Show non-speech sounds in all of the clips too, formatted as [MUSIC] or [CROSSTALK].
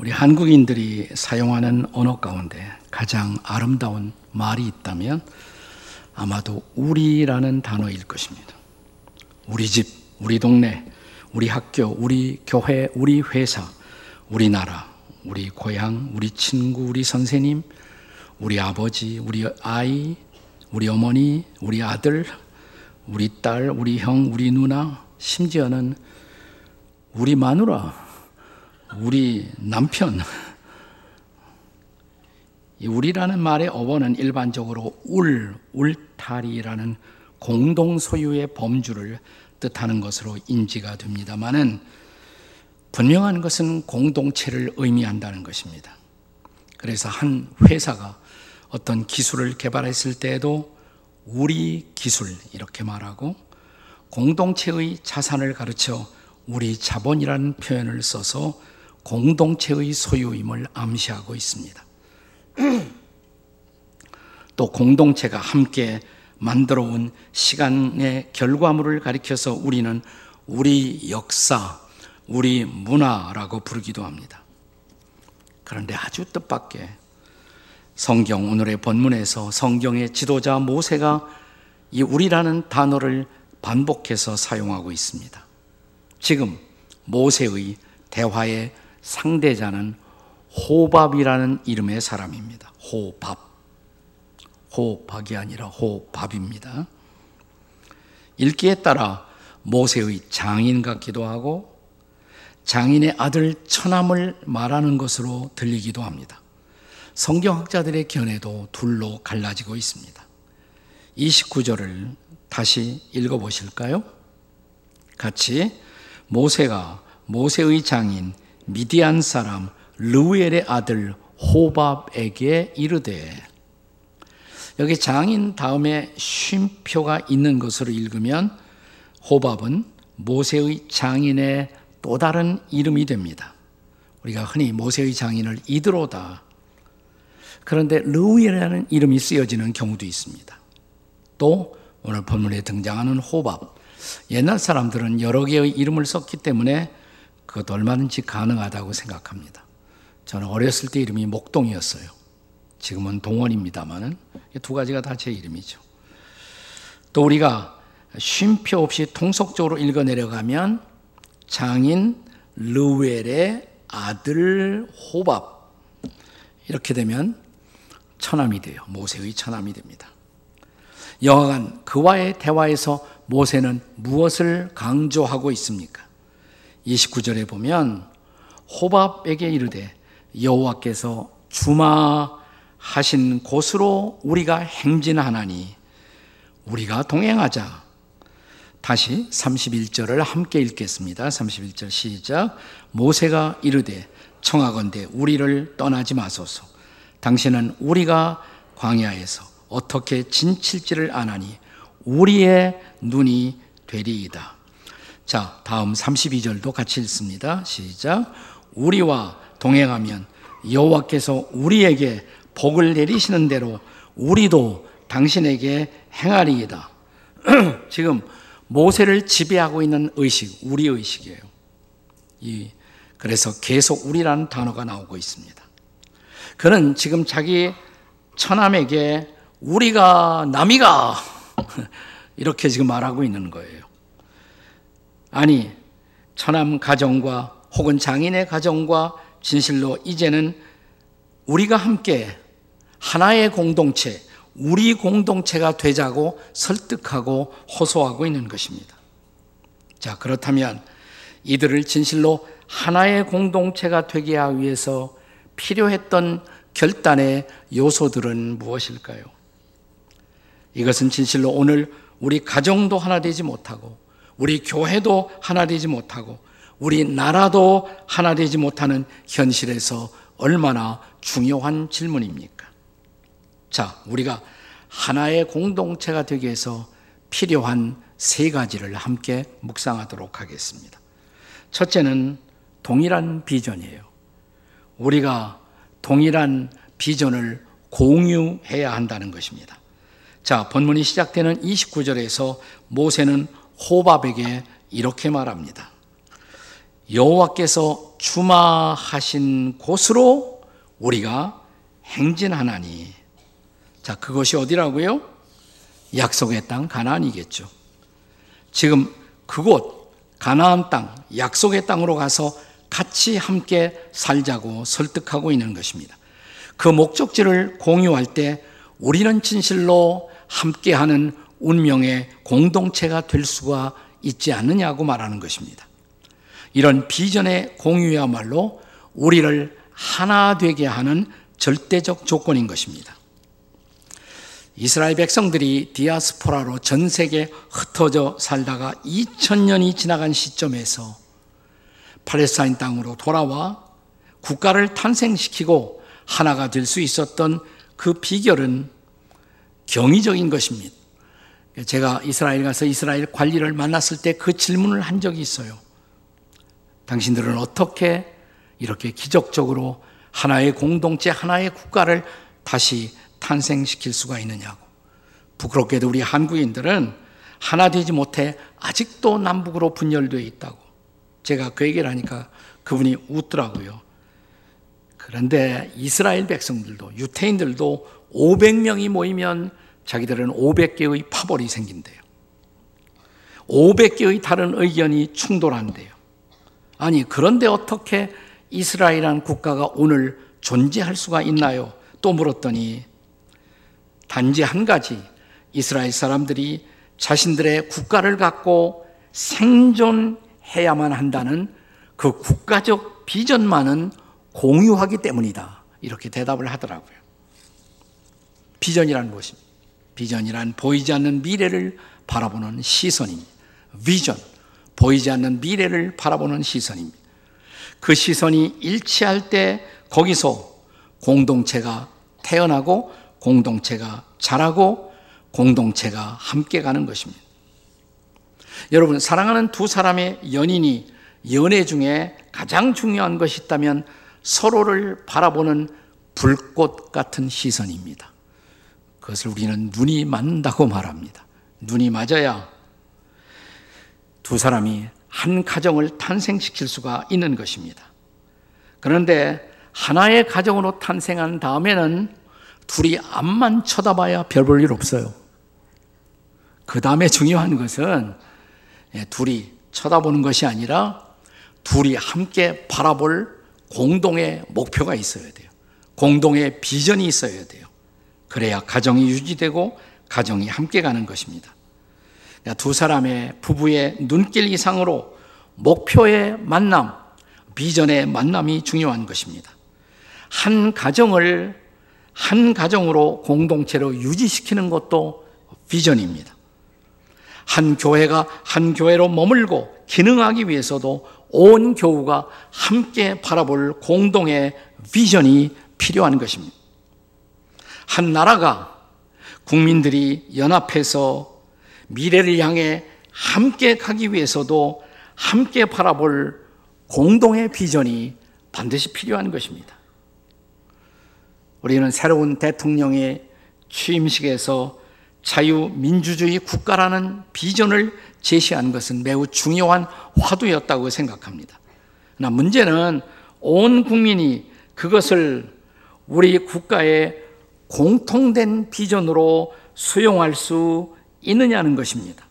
우리 한국인들이 사용하는 언어 가운데 가장 아름다운 말이 있다면 아마도 우리라는 단어일 것입니다. 우리 집, 우리 동네, 우리 학교, 우리 교회, 우리 회사, 우리나라, 우리 고향, 우리 친구, 우리 선생님, 우리 아버지, 우리 아이, 우리 어머니, 우리 아들, 우리 딸, 우리 형, 우리 누나, 심지어는 우리 마누라, 우리 남편. 우리라는 말의 어원은 일반적으로 울, 울타리라는 공동 소유의 범주를 뜻하는 것으로 인지가 됩니다만은 분명한 것은 공동체를 의미한다는 것입니다. 그래서 한 회사가 어떤 기술을 개발했을 때에도 우리 기술 이렇게 말하고 공동체의 자산을 가르쳐 우리 자본이라는 표현을 써서 공동체의 소유임을 암시하고 있습니다. [CLEARS THROAT] 또 공동체가 함께 만들어 온 시간의 결과물을 가리켜서 우리는 우리 역사, 우리 문화라고 부르기도 합니다. 그런데 아주 뜻밖의 성경 오늘의 본문에서 성경의 지도자 모세가 이 우리라는 단어를 반복해서 사용하고 있습니다. 지금 모세의 대화의 상대자는 호밥이라는 이름의 사람입니다. 호밥. 호박이 아니라 호밥입니다. 읽기에 따라 모세의 장인 같기도 하고 장인의 아들 처남을 말하는 것으로 들리기도 합니다. 성경학자들의 견해도 둘로 갈라지고 있습니다. 29절을 다시 읽어 보실까요? 같이 모세가 모세의 장인 미디안 사람 르우엘의 아들 호밥에게 이르되 여기 장인 다음에 쉼표가 있는 것으로 읽으면 호밥은 모세의 장인의 또 다른 이름이 됩니다. 우리가 흔히 모세의 장인을 이드로다. 그런데 르우엘이라는 이름이 쓰여지는 경우도 있습니다. 또 오늘 본문에 등장하는 호밥. 옛날 사람들은 여러 개의 이름을 썼기 때문에 그것 얼마든지 가능하다고 생각합니다. 저는 어렸을 때 이름이 목동이었어요. 지금은 동원입니다만은 두 가지가 다 제 이름이죠. 또 우리가 쉼표 없이 통속적으로 읽어 내려가면 장인 르웰의 아들 호밥 이렇게 되면 처남이 돼요. 모세의 처남이 됩니다. 여하간 그와의 대화에서 모세는 무엇을 강조하고 있습니까? 29절에 보면 호밥에게 이르되 여호와께서 주마하신 곳으로 우리가 행진하나니 우리가 동행하자. 다시 31절을 함께 읽겠습니다. 31절 시작. 모세가 이르되 청하건대 우리를 떠나지 마소서. 당신은 우리가 광야에서 어떻게 진칠지를 아나니 우리의 눈이 되리이다. 자, 다음 32절도 같이 읽습니다. 시작. 우리와 동행하면 여호와께서 우리에게 복을 내리시는 대로 우리도 당신에게 행하리이다. [CLEARS THROAT] 지금 모세를 지배하고 있는 의식, 우리 의식이에요. 이 그래서 계속 우리라는 단어가 나오고 있습니다. 그는 지금 자기 처남에게 우리가 남이가 [LAUGHS] 이렇게 지금 말하고 있는 거예요. 아니, 처남 가정과 혹은 장인의 가정과 진실로 이제는 우리가 함께 하나의 공동체, 우리 공동체가 되자고 설득하고 호소하고 있는 것입니다. 자, 그렇다면 이들을 진실로 하나의 공동체가 되게 하기 위해서 필요했던 결단의 요소들은 무엇일까요? 이것은 진실로 오늘 우리 가정도 하나 되지 못하고, 우리 교회도 하나 되지 못하고, 우리 나라도 하나 되지 못하는 현실에서 얼마나 중요한 질문입니까? 자, 우리가 하나의 공동체가 되기 위해서 필요한 세 가지를 함께 묵상하도록 하겠습니다. 첫째는 동일한 비전이에요. 우리가 동일한 비전을 공유해야 한다는 것입니다. 자, 본문이 시작되는 29절에서 모세는 호밥에게 이렇게 말합니다. 여호와께서 주마하신 곳으로 우리가 행진하나니. 자, 그것이 어디라고요? 약속의 땅 가나안이겠죠. 지금 그곳 가나안 땅, 약속의 땅으로 가서 같이 함께 살자고 설득하고 있는 것입니다. 그 목적지를 공유할 때 우리는 진실로 함께하는 운명의 공동체가 될 수가 있지 않느냐고 말하는 것입니다. 이런 비전의 공유야말로 우리를 하나 되게 하는 절대적 조건인 것입니다. 이스라엘 백성들이 디아스포라로 전 세계에 흩어져 살다가 2000년이 지나간 시점에서 팔레스타인 땅으로 돌아와 국가를 탄생시키고 하나가 될 수 있었던 그 비결은 경이적인 것입니다. 제가 이스라엘 가서 이스라엘 관리를 만났을 때 그 질문을 한 적이 있어요. 당신들은 어떻게 이렇게 기적적으로 하나의 공동체, 하나의 국가를 다시 탄생시킬 수가 있느냐고. 부끄럽게도 우리 한국인들은 하나 되지 못해 아직도 남북으로 분열되어 있다고. 제가 그 얘기를 하니까 그분이 웃더라고요. 그런데 이스라엘 백성들도 유태인들도 500명이 모이면 자기들은 500개의 파벌이 생긴대요. 500개의 다른 의견이 충돌한대요. 아니, 그런데 어떻게 이스라엘이라는 국가가 오늘 존재할 수가 있나요? 또 물었더니 단지 한 가지 이스라엘 사람들이 자신들의 국가를 갖고 생존해야만 한다는 그 국가적 비전만은 공유하기 때문이다. 이렇게 대답을 하더라고요. 비전이란 무엇입니까? 비전이란 보이지 않는 미래를 바라보는 시선입니다. 비전, 보이지 않는 미래를 바라보는 시선입니다. 그 시선이 일치할 때 거기서 공동체가 태어나고 공동체가 자라고 공동체가 함께 가는 것입니다. 여러분, 사랑하는 두 사람의 연인이 연애 중에 가장 중요한 것이 있다면 서로를 바라보는 불꽃 같은 시선입니다. 그것을 우리는 눈이 맞는다고 말합니다. 눈이 맞아야 두 사람이 한 가정을 탄생시킬 수가 있는 것입니다. 그런데 하나의 가정으로 탄생한 다음에는 둘이 앞만 쳐다봐야 별 볼 일 없어요. 그 다음에 중요한 것은 예, 둘이 쳐다보는 것이 아니라 둘이 함께 바라볼 공동의 목표가 있어야 돼요. 공동의 비전이 있어야 돼요. 그래야 가정이 유지되고 가정이 함께 가는 것입니다. 두 사람의 부부의 눈길 이상으로 목표의 만남, 비전의 만남이 중요한 것입니다. 한 가정을 한 가정으로 공동체로 유지시키는 것도 비전입니다. 한 교회가 한 교회로 머물고 기능하기 위해서도 온 교우가 함께 바라볼 공동의 비전이 필요한 것입니다. 한 나라가 국민들이 연합해서 미래를 향해 함께 가기 위해서도 함께 바라볼 공동의 비전이 반드시 필요한 것입니다. 우리는 새로운 대통령의 취임식에서 자유민주주의 국가라는 비전을 제시한 것은 매우 중요한 화두였다고 생각합니다. 그러나 문제는 온 국민이 그것을 우리 국가의 공통된 비전으로 수용할 수 있느냐는 것입니다.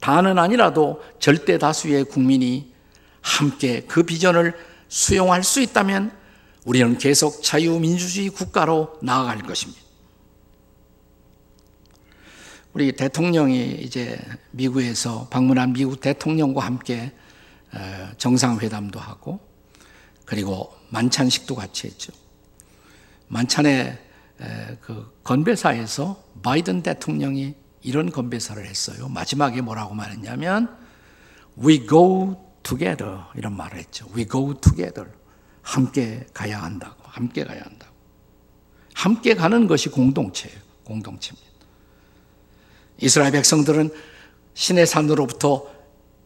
다는 아니라도 절대 다수의 국민이 함께 그 비전을 수용할 수 있다면 우리는 계속 자유민주주의 국가로 나아갈 것입니다. 우리 대통령이 이제 미국에서 방문한 미국 대통령과 함께 어, 정상회담도 하고 그리고 만찬식도 같이 했죠. 만찬에 그 건배사에서 바이든 대통령이 이런 건배사를 했어요. 마지막에 뭐라고 말했냐면 We go together 이런 말을 했죠. We go together. 함께 가야 한다고. 함께 가야 한다고. 함께 가는 것이 공동체예요. 공동체입니다. 이스라엘 백성들은 신의 산으로부터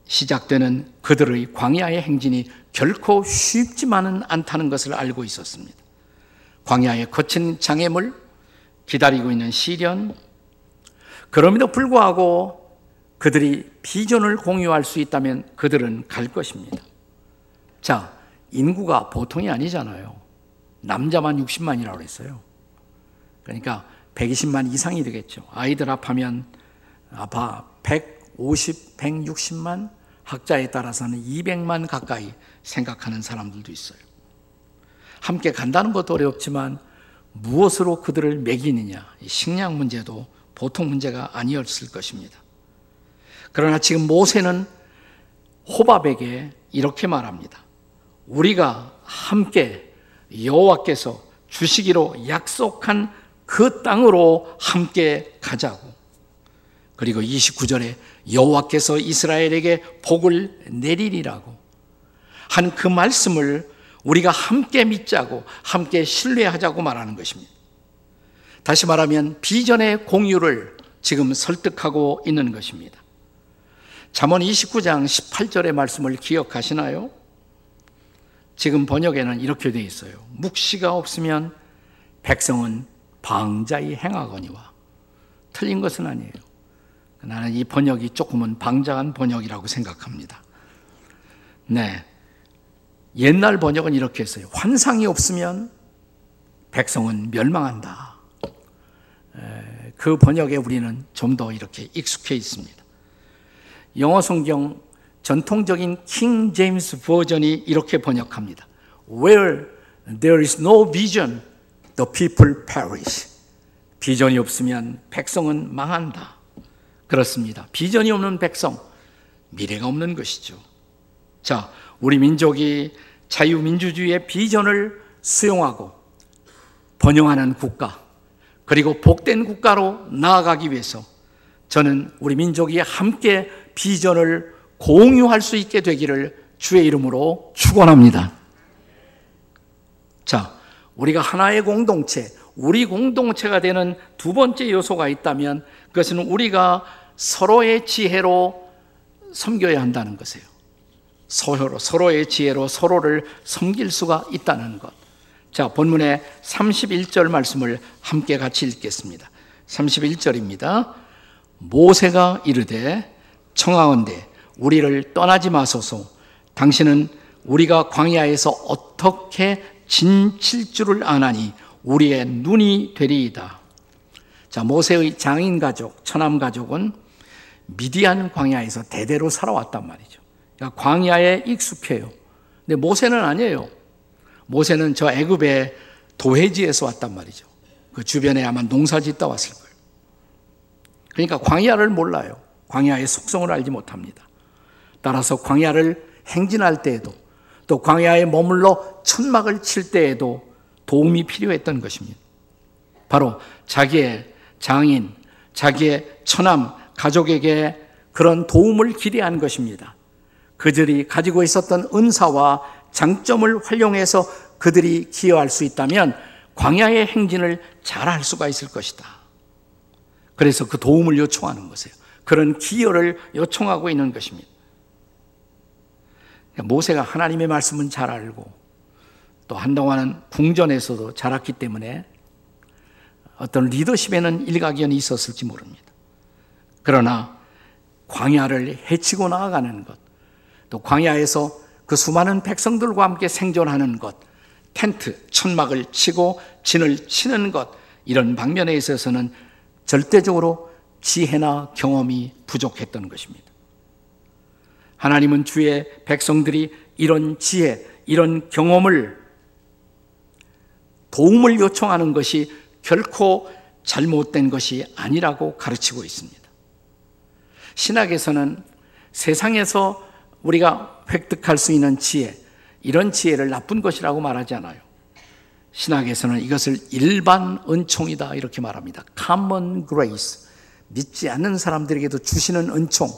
시작되는 그들의 광야의 행진이 결코 쉽지만은 않다는 것을 알고 있었습니다. 광야의 거친 장애물, 기다리고 있는 시련, 그럼에도 불구하고 그들이 비전을 공유할 수 있다면 그들은 갈 것입니다. 자, 인구가 보통이 아니잖아요. 남자만 60만이라고 그랬어요. 그러니까 120만 이상이 되겠죠. 아이들 합하면 아파 150, 160만 학자에 따라서는 200만 가까이 생각하는 사람들도 있어요. 함께 간다는 것도 어렵지만 무엇으로 그들을 먹이느냐 식량 문제도 보통 문제가 아니었을 것입니다. 그러나 지금 모세는 호밥에게 이렇게 말합니다. 우리가 함께 여호와께서 주시기로 약속한 그 땅으로 함께 가자고. 그리고 29절에 여호와께서 이스라엘에게 복을 내리리라고 한 그 말씀을 우리가 함께 믿자고 함께 신뢰하자고 말하는 것입니다. 다시 말하면 비전의 공유를 지금 설득하고 있는 것입니다. 잠언 29장 18절의 말씀을 기억하시나요? 지금 번역에는 이렇게 되어 있어요. 묵시가 없으면 백성은 방자히 행하거니와 틀린 것은 아니에요. 나는 이 번역이 조금은 방자한 번역이라고 생각합니다. 네. 옛날 번역은 이렇게 했어요. 환상이 없으면 백성은 멸망한다. 그 번역에 우리는 좀 더 이렇게 익숙해 있습니다. 영어 성경 전통적인 킹 제임스 버전이 이렇게 번역합니다. Where there is no vision, the people perish. 비전이 없으면 백성은 망한다. 그렇습니다. 비전이 없는 백성, 미래가 없는 것이죠. 자, 우리 민족이 자유민주주의의 비전을 수용하고 번영하는 국가, 그리고 복된 국가로 나아가기 위해서 저는 우리 민족이 함께 비전을 공유할 수 있게 되기를 주의 이름으로 축원합니다. 자, 우리가 하나의 공동체, 우리 공동체가 되는 두 번째 요소가 있다면 그것은 우리가 서로의 지혜로 섬겨야 한다는 것이에요. 서로, 서로의 지혜로 서로를 섬길 수가 있다는 것. 자, 본문의 31절 말씀을 함께 같이 읽겠습니다. 31절입니다. 모세가 이르되 청하건대 우리를 떠나지 마소서 당신은 우리가 광야에서 어떻게 진칠 줄을 아나니 우리의 눈이 되리이다. 자, 모세의 장인 가족, 처남 가족은 미디안 광야에서 대대로 살아왔단 말이죠. 그러니까 광야에 익숙해요. 근데 모세는 아니에요. 모세는 저 애굽의 도해지에서 왔단 말이죠. 그 주변에 아마 농사 짓다 왔을 거예요. 그러니까 광야를 몰라요. 광야의 속성을 알지 못합니다. 따라서 광야를 행진할 때에도 또 광야에 머물러 천막을 칠 때에도 도움이 필요했던 것입니다. 바로 자기의 장인, 자기의 처남, 가족에게 그런 도움을 기대한 것입니다. 그들이 가지고 있었던 은사와 장점을 활용해서 그들이 기여할 수 있다면 광야의 행진을 잘 할 수가 있을 것이다. 그래서 그 도움을 요청하는 것이에요. 그런 기여를 요청하고 있는 것입니다. 모세가 하나님의 말씀은 잘 알고 또 한동안은 궁전에서도 자랐기 때문에 어떤 리더십에는 일가견이 있었을지 모릅니다. 그러나 광야를 헤치고 나아가는 것, 또 광야에서 그 수많은 백성들과 함께 생존하는 것, 텐트, 천막을 치고 진을 치는 것, 이런 방면에 있어서는 절대적으로 지혜나 경험이 부족했던 것입니다. 하나님은 주의 백성들이 이런 지혜, 이런 경험을 도움을 요청하는 것이 결코 잘못된 것이 아니라고 가르치고 있습니다. 신학에서는 세상에서 우리가 획득할 수 있는 지혜, 이런 지혜를 나쁜 것이라고 말하지 않아요. 신학에서는 이것을 일반 은총이다 이렇게 말합니다. common grace. 믿지 않는 사람들에게도 주시는 은총.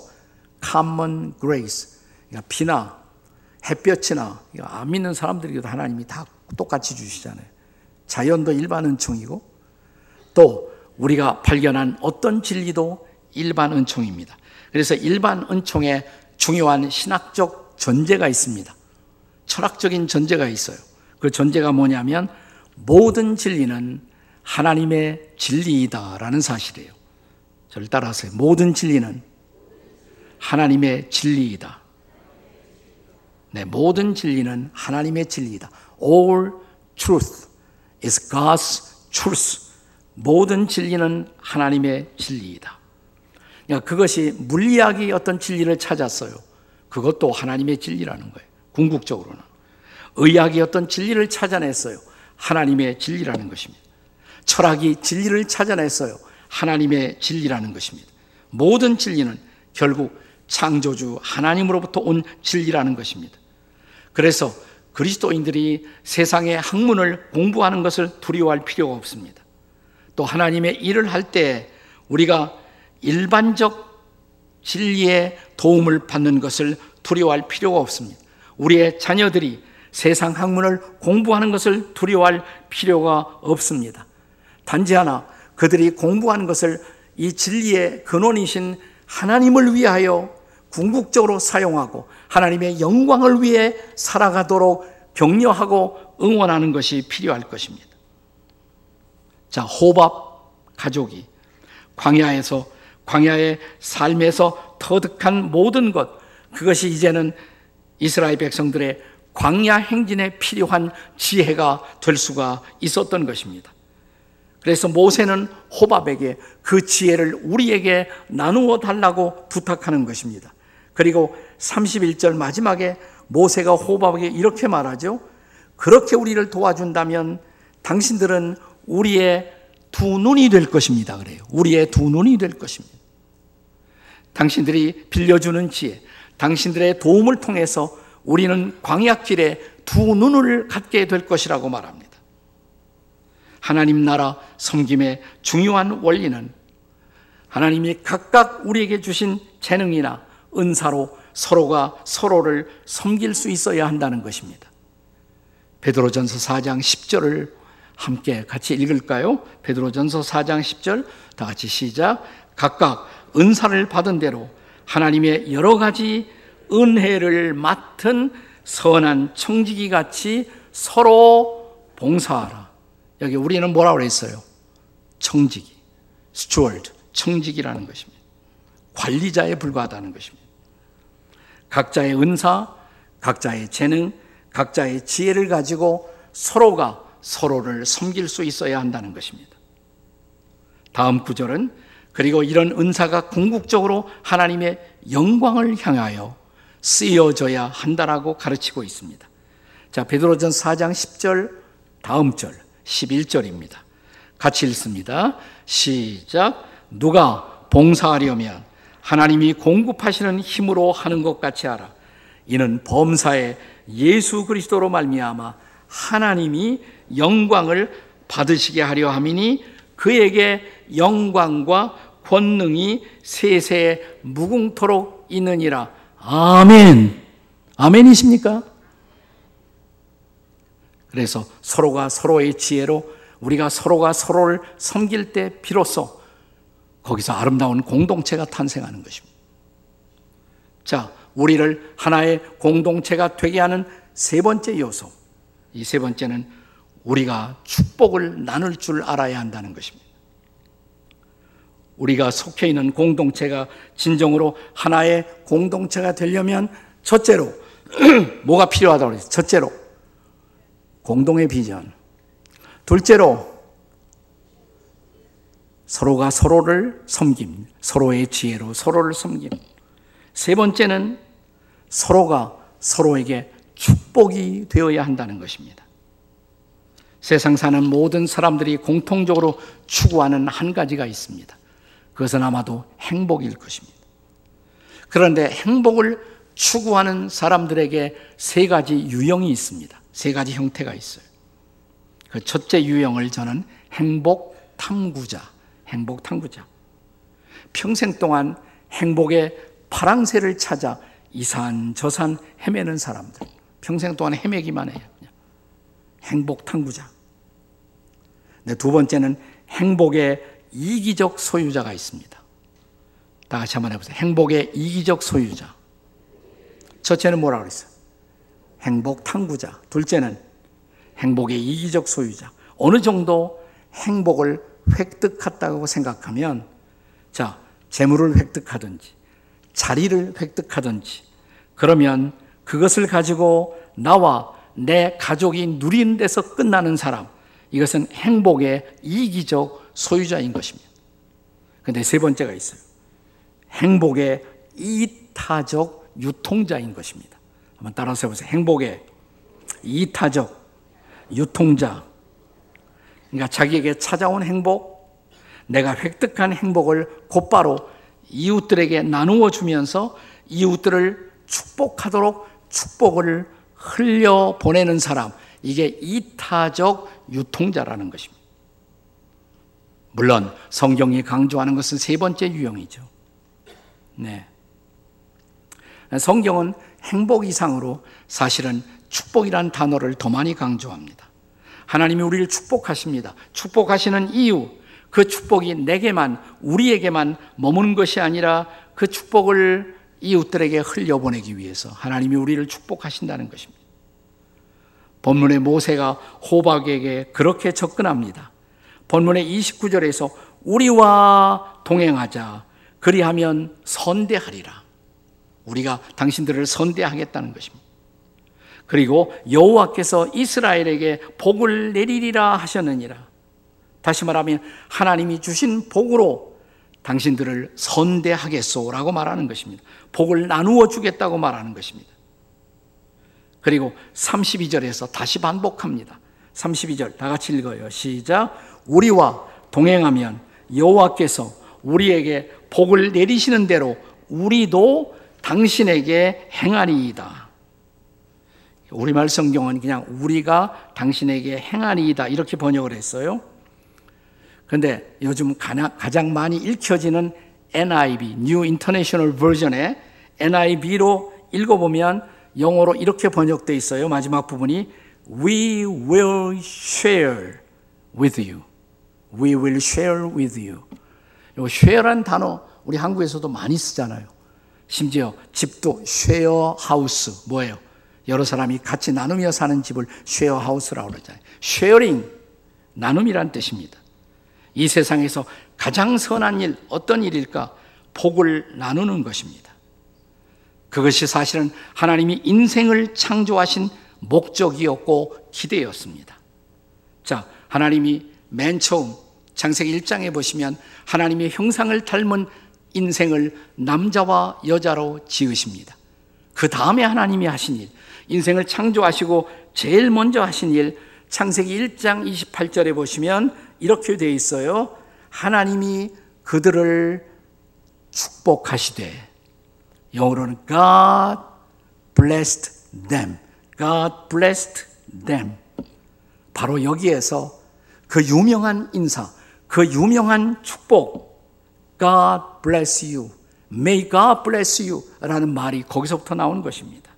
common grace. 그러니까 비나 햇볕이나 안 믿는 사람들에게도 하나님이 다 똑같이 주시잖아요. 자연도 일반 은총이고 또 우리가 발견한 어떤 진리도 일반 은총입니다. 그래서 일반 은총에 중요한 신학적 전제가 있습니다. 철학적인 전제가 있어요. 그 전제가 뭐냐면 모든 진리는 하나님의 진리이다라는 사실이에요. 저를 따라하세요. 모든 진리는 하나님의 진리이다. 네, 모든 진리는 하나님의 진리이다. All truth is God's truth. 모든 진리는 하나님의 진리이다. 그것이 물리학이 어떤 진리를 찾았어요. 그것도 하나님의 진리라는 거예요. 궁극적으로는. 의학이 어떤 진리를 찾아냈어요. 하나님의 진리라는 것입니다. 철학이 진리를 찾아냈어요. 하나님의 진리라는 것입니다. 모든 진리는 결국 창조주 하나님으로부터 온 진리라는 것입니다. 그래서 그리스도인들이 세상의 학문을 공부하는 것을 두려워할 필요가 없습니다. 또 하나님의 일을 할 때 우리가 일반적 진리의 도움을 받는 것을 두려워할 필요가 없습니다. 우리의 자녀들이 세상 학문을 공부하는 것을 두려워할 필요가 없습니다. 단지 하나 그들이 공부하는 것을 이 진리의 근원이신 하나님을 위하여 궁극적으로 사용하고 하나님의 영광을 위해 살아가도록 격려하고 응원하는 것이 필요할 것입니다. 자, 호밥 가족이 광야에서 광야의 삶에서 터득한 모든 것 그것이 이제는 이스라엘 백성들의 광야 행진에 필요한 지혜가 될 수가 있었던 것입니다. 그래서 모세는 호밥에게 그 지혜를 우리에게 나누어 달라고 부탁하는 것입니다. 그리고 31절 마지막에 모세가 호밥에게 이렇게 말하죠. 그렇게 우리를 도와준다면 당신들은 우리의 두 눈이 될 것입니다. 그래요. 우리의 두 눈이 될 것입니다. 당신들이 빌려주는 지혜, 당신들의 도움을 통해서 우리는 광약길에 두 눈을 갖게 될 것이라고 말합니다. 하나님 나라 섬김의 중요한 원리는 하나님이 각각 우리에게 주신 재능이나 은사로 서로가 서로를 섬길 수 있어야 한다는 것입니다. 베드로전서 4장 10절을 함께 같이 읽을까요? 베드로전서 4장 10절 다 같이 시작. 각각 은사를 받은 대로 하나님의 여러 가지 은혜를 맡은 선한 청지기 같이 서로 봉사하라. 여기 우리는 뭐라고 그랬어요? 청지기, 스튜어드, 청지기라는 것입니다. 관리자에 불과하다는 것입니다. 각자의 은사, 각자의 재능, 각자의 지혜를 가지고 서로가 서로를 섬길 수 있어야 한다는 것입니다. 다음 구절은 그리고 이런 은사가 궁극적으로 하나님의 영광을 향하여 쓰여져야 한다라고 가르치고 있습니다. 자, 베드로전 4장 10절 다음 절 11절입니다. 같이 읽습니다. 시작. 누가 봉사하려면 하나님이 공급하시는 힘으로 하는 것 같이 하라. 이는 범사에 예수 그리스도로 말미암아 하나님이 영광을 받으시게 하려 함이니 그에게 영광과 권능이 세세 무궁토록 있느니라. 아멘. 아멘이십니까? 그래서 서로가 서로의 지혜로 우리가 서로가 서로를 섬길 때 비로소 거기서 아름다운 공동체가 탄생하는 것입니다. 자, 우리를 하나의 공동체가 되게 하는 세 번째 요소. 이 세 번째는 우리가 축복을 나눌 줄 알아야 한다는 것입니다. 우리가 속해 있는 공동체가 진정으로 하나의 공동체가 되려면 첫째로 [CLEARS THROAT] 뭐가 필요하다고 그랬어요? 첫째로 공동의 비전. 둘째로 서로가 서로를 섬김, 서로의 지혜로 서로를 섬김. 세 번째는 서로가 서로에게 축복이 되어야 한다는 것입니다. 세상 사는 모든 사람들이 공통적으로 추구하는 한 가지가 있습니다. 그것은 아마도 행복일 것입니다. 그런데 행복을 추구하는 사람들에게 세 가지 유형이 있습니다. 세 가지 형태가 있어요. 그 첫째 유형을 저는 행복 탐구자, 행복 탐구자. 평생 동안 행복의 파랑새를 찾아 이산 저산 헤매는 사람들. 평생 동안 헤매기만 해요. 행복 탐구자. 네, 두 번째는 행복의 이기적 소유자가 있습니다. 다 같이 한번 해보세요. 행복의 이기적 소유자. 첫째는 뭐라 그랬어요? 행복 탐구자. 둘째는 행복의 이기적 소유자. 어느 정도 행복을 획득했다고 생각하면 자, 재물을 획득하든지 자리를 획득하든지 그러면 그것을 가지고 나와 내 가족이 누리는 데서 끝나는 사람, 이것은 행복의 이기적 소유자인 것입니다. 근데 세 번째가 있어요. 행복의 이타적 유통자인 것입니다. 한번 따라서 해보세요. 행복의 이타적 유통자. 그러니까 자기에게 찾아온 행복, 내가 획득한 행복을 곧바로 이웃들에게 나누어 주면서 이웃들을 축복하도록 축복을 흘려 보내는 사람. 이게 이타적 유통자라는 것입니다. 물론 성경이 강조하는 것은 세 번째 유형이죠. 네. 성경은 행복 이상으로 사실은 축복이란 단어를 더 많이 강조합니다. 하나님이 우리를 축복하십니다. 축복하시는 이유, 그 축복이 내게만, 우리에게만 머무는 것이 아니라 그 축복을 이웃들에게 흘려보내기 위해서 하나님이 우리를 축복하신다는 것입니다. 본문의 모세가 호박에게 그렇게 접근합니다. 본문의 29절에서 우리와 동행하자. 그리하면 선대하리라. 우리가 당신들을 선대하겠다는 것입니다. 그리고 여호와께서 이스라엘에게 복을 내리리라 하셨느니라. 다시 말하면 하나님이 주신 복으로 당신들을 선대하겠소라고 말하는 것입니다. 복을 나누어 주겠다고 말하는 것입니다. 그리고 32절에서 다시 반복합니다. 32절 다 같이 읽어요. 시작. 우리와 동행하면 여호와께서 우리에게 복을 내리시는 대로 우리도 당신에게 행하리이다. 우리말 성경은 그냥 우리가 당신에게 행하리이다 이렇게 번역을 했어요. 근데 요즘 가장 많이 읽혀지는 NIV, New International Version의 NIV로 읽어보면 영어로 이렇게 번역되어 있어요. 마지막 부분이 We will share with you. We will share with you. 이 share란 단어 우리 한국에서도 많이 쓰잖아요. 심지어 집도 share house 뭐예요? 여러 사람이 같이 나누며 사는 집을 share house라고 그러잖아요. sharing 나눔이란 뜻입니다. 이 세상에서 가장 선한 일 어떤 일일까? 복을 나누는 것입니다. 그것이 사실은 하나님이 인생을 창조하신 목적이었고 기대였습니다. 자, 하나님이 맨 처음 창세기 1장에 보시면 하나님의 형상을 닮은 인생을 남자와 여자로 지으십니다. 그 다음에 하나님이 하신 일, 인생을 창조하시고 제일 먼저 하신 일, 창세기 1장 28절에 보시면 이렇게 되어 있어요. 하나님이 그들을 축복하시되 영어로는 God blessed them. God blessed them. 바로 여기에서 그 유명한 인사, 그 유명한 축복, God bless you. May God bless you. 라는 말이 거기서부터 나오는 것입니다.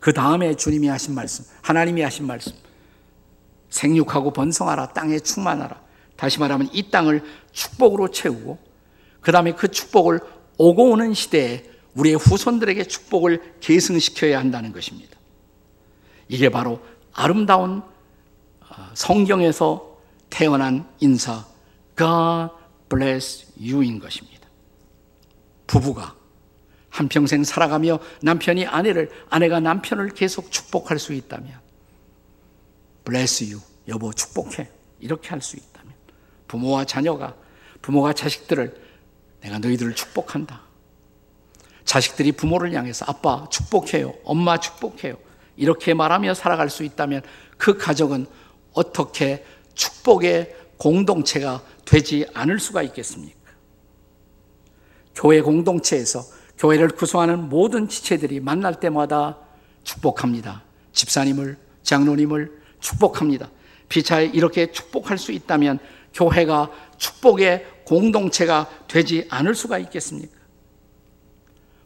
그 다음에 주님이 하신 말씀, 하나님이 하신 말씀. 생육하고 번성하라, 땅에 충만하라. 다시 말하면 이 땅을 축복으로 채우고, 그 다음에 그 축복을 오고 오는 시대에 우리의 후손들에게 축복을 계승시켜야 한다는 것입니다. 이게 바로 아름다운 어, 성경에서 태어난 인사 God bless you인 것입니다. 부부가 한평생 살아가며 남편이 아내를 아내가 남편을 계속 축복할 수 있다면 bless you 여보 축복해 이렇게 할 수 있다면 부모와 자녀가 부모가 자식들을 내가 너희들을 축복한다. 자식들이 부모를 향해서 아빠 축복해요. 엄마 축복해요. 이렇게 말하며 살아갈 수 있다면 그 가정은 어떻게 축복의 공동체가 되지 않을 수가 있겠습니까? 교회 공동체에서 교회를 구성하는 모든 지체들이 만날 때마다 축복합니다. 집사님을, 장로님을 축복합니다. 피차에 이렇게 축복할 수 있다면 교회가 축복의 공동체가 되지 않을 수가 있겠습니까?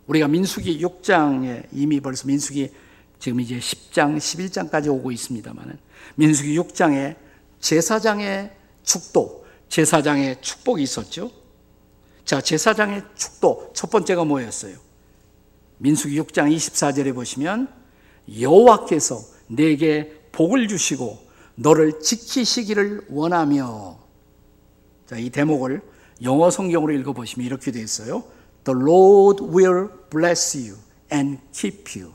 우리가 민수기 6장에 이미 벌써 민수기 지금 이제 10장, 11장까지 오고 있습니다만은 민수기 6장에 제사장의 축도, 제사장의 축복이 있었죠. 자, 제사장의 축도 첫 번째가 뭐였어요? 민수기 6장 24절에 보시면 여호와께서 내게 복을 주시고 너를 지키시기를 원하며 자, 이 대목을 영어 성경으로 읽어 보시면 이렇게 되어 있어요. The Lord will bless you and keep you.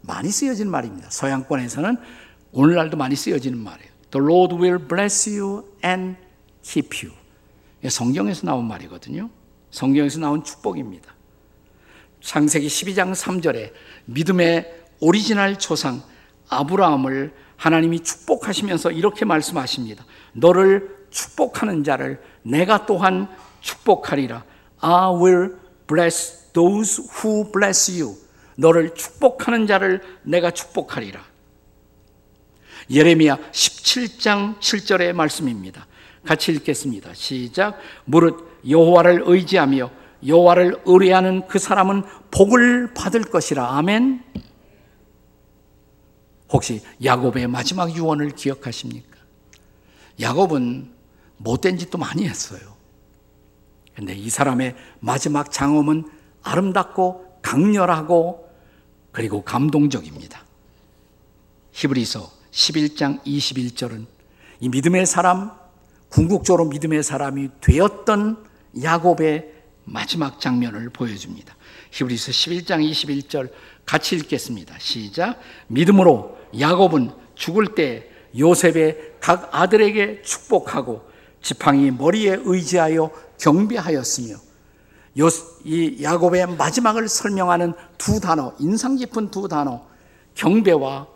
많이 쓰여진 말입니다. 서양권에서는 오늘날도 많이 쓰여지는 말이에요. The Lord will bless you and keep you. 성경에서 나온 말이거든요. 성경에서 나온 축복입니다. 창세기 12장 3절에 믿음의 오리지널 조상 아브라함을 하나님이 축복하시면서 이렇게 말씀하십니다. 너를 축복하는 자를 내가 또한 축복하리라. I will bless those who bless you. 너를 축복하는 자를 내가 축복하리라. 예레미야 17장 7절의 말씀입니다. 같이 읽겠습니다. 시작. 무릇 여호와를 의지하며 여호와를 의뢰하는 그 사람은 복을 받을 것이라. 아멘. 혹시 야곱의 마지막 유언을 기억하십니까? 야곱은 못된 짓도 많이 했어요. 근데 이 사람의 마지막 장엄은 아름답고 강렬하고 그리고 감동적입니다. 히브리서 11장 21절은 이 믿음의 사람, 궁극적으로 믿음의 사람이 되었던 야곱의 마지막 장면을 보여줍니다. 히브리서 11장 21절 같이 읽겠습니다. 시작. 믿음으로 야곱은 죽을 때 요셉의 각 아들에게 축복하고 지팡이 머리에 의지하여 경배하였으며 이 야곱의 마지막을 설명하는 두 단어, 인상 깊은 두 단어, 경배와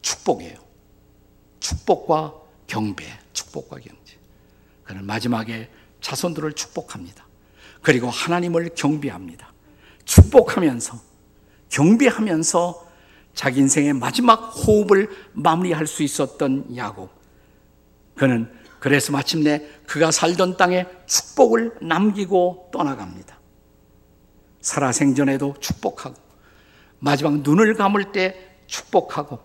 축복이에요. 축복과 경배, 축복과 경제. 그는 마지막에 자손들을 축복합니다. 그리고 하나님을 경배합니다. 축복하면서, 경배하면서 자기 인생의 마지막 호흡을 마무리할 수 있었던 야곱. 그는 그래서 마침내 그가 살던 땅에 축복을 남기고 떠나갑니다. 살아생전에도 축복하고, 마지막 눈을 감을 때 축복하고,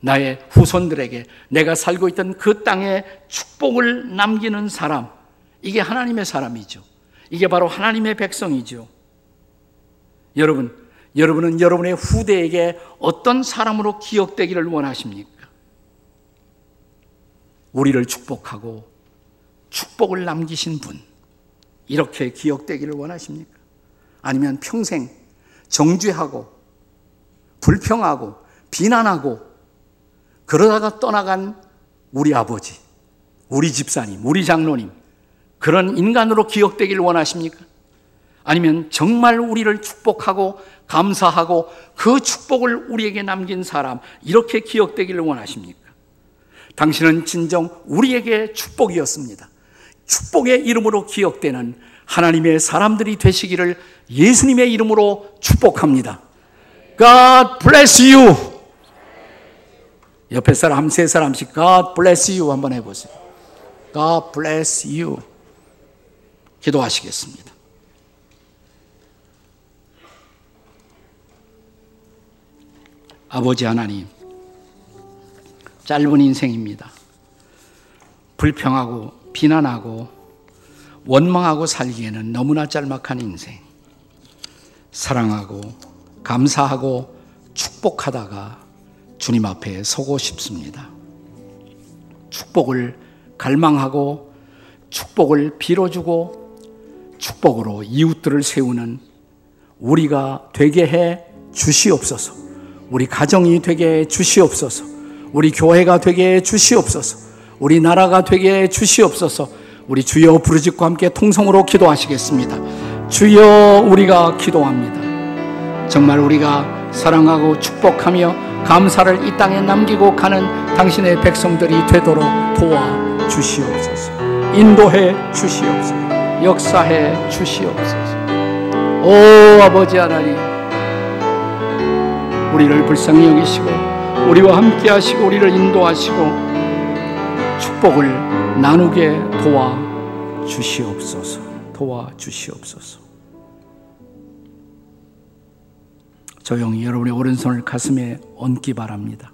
나의 후손들에게 내가 살고 있던 그 땅에 축복을 남기는 사람, 이게 하나님의 사람이죠. 이게 바로 하나님의 백성이죠. 여러분, 여러분은 여러분의 후대에게 어떤 사람으로 기억되기를 원하십니까? 우리를 축복하고 축복을 남기신 분, 이렇게 기억되기를 원하십니까? 아니면 평생 정죄하고 불평하고 비난하고 그러다가 떠나간 우리 아버지, 우리 집사님, 우리 장로님, 그런 인간으로 기억되기를 원하십니까? 아니면 정말 우리를 축복하고 감사하고 그 축복을 우리에게 남긴 사람, 이렇게 기억되기를 원하십니까? 당신은 진정 우리에게 축복이었습니다. 축복의 이름으로 기억되는 하나님의 사람들이 되시기를 예수님의 이름으로 축복합니다. God bless you. 옆에 사람 한세 사람씩 God bless you 한번 해보세요. God bless you. 기도하시겠습니다. 아버지 하나님, 짧은 인생입니다. 불평하고 비난하고 원망하고 살기에는 너무나 짤막한 인생. 사랑하고 감사하고 축복하다가 주님 앞에 서고 싶습니다. 축복을 갈망하고 축복을 빌어주고 축복으로 이웃들을 세우는 우리가 되게 해 주시옵소서. 우리 가정이 되게 주시옵소서. 우리 교회가 되게 주시옵소서. 우리 나라가 되게 주시옵소서. 우리 주여 부르짖고 함께 통성으로 기도하시겠습니다. 주여 우리가 기도합니다. 정말 우리가 사랑하고 축복하며 감사를 이 땅에 남기고 가는 당신의 백성들이 되도록 도와 주시옵소서. 인도해 주시옵소서. 역사해 주시옵소서. 오 아버지 하나님 우리를 불쌍히 여기시고 우리와 함께 하시고 우리를 인도하시고 축복을 나누게 도와 주시옵소서. 도와 주시옵소서. 조용히 여러분의 오른손을 가슴에 얹기 바랍니다.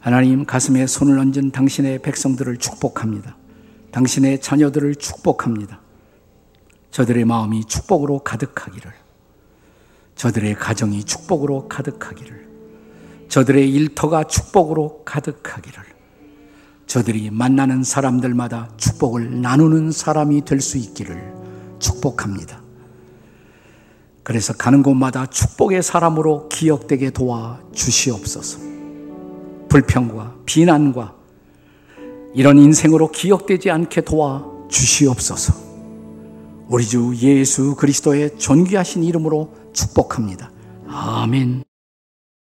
하나님 가슴에 손을 얹은 당신의 백성들을 축복합니다. 당신의 자녀들을 축복합니다. 저들의 마음이 축복으로 가득하기를 저들의 가정이 축복으로 가득하기를, 저들의 일터가 축복으로 가득하기를, 저들이 만나는 사람들마다 축복을 나누는 사람이 될 수 있기를 축복합니다. 그래서 가는 곳마다 축복의 사람으로 기억되게 도와 주시옵소서. 불평과 비난과 이런 인생으로 기억되지 않게 도와 주시옵소서. 우리 주 예수 그리스도의 존귀하신 이름으로 축복합니다. 아멘.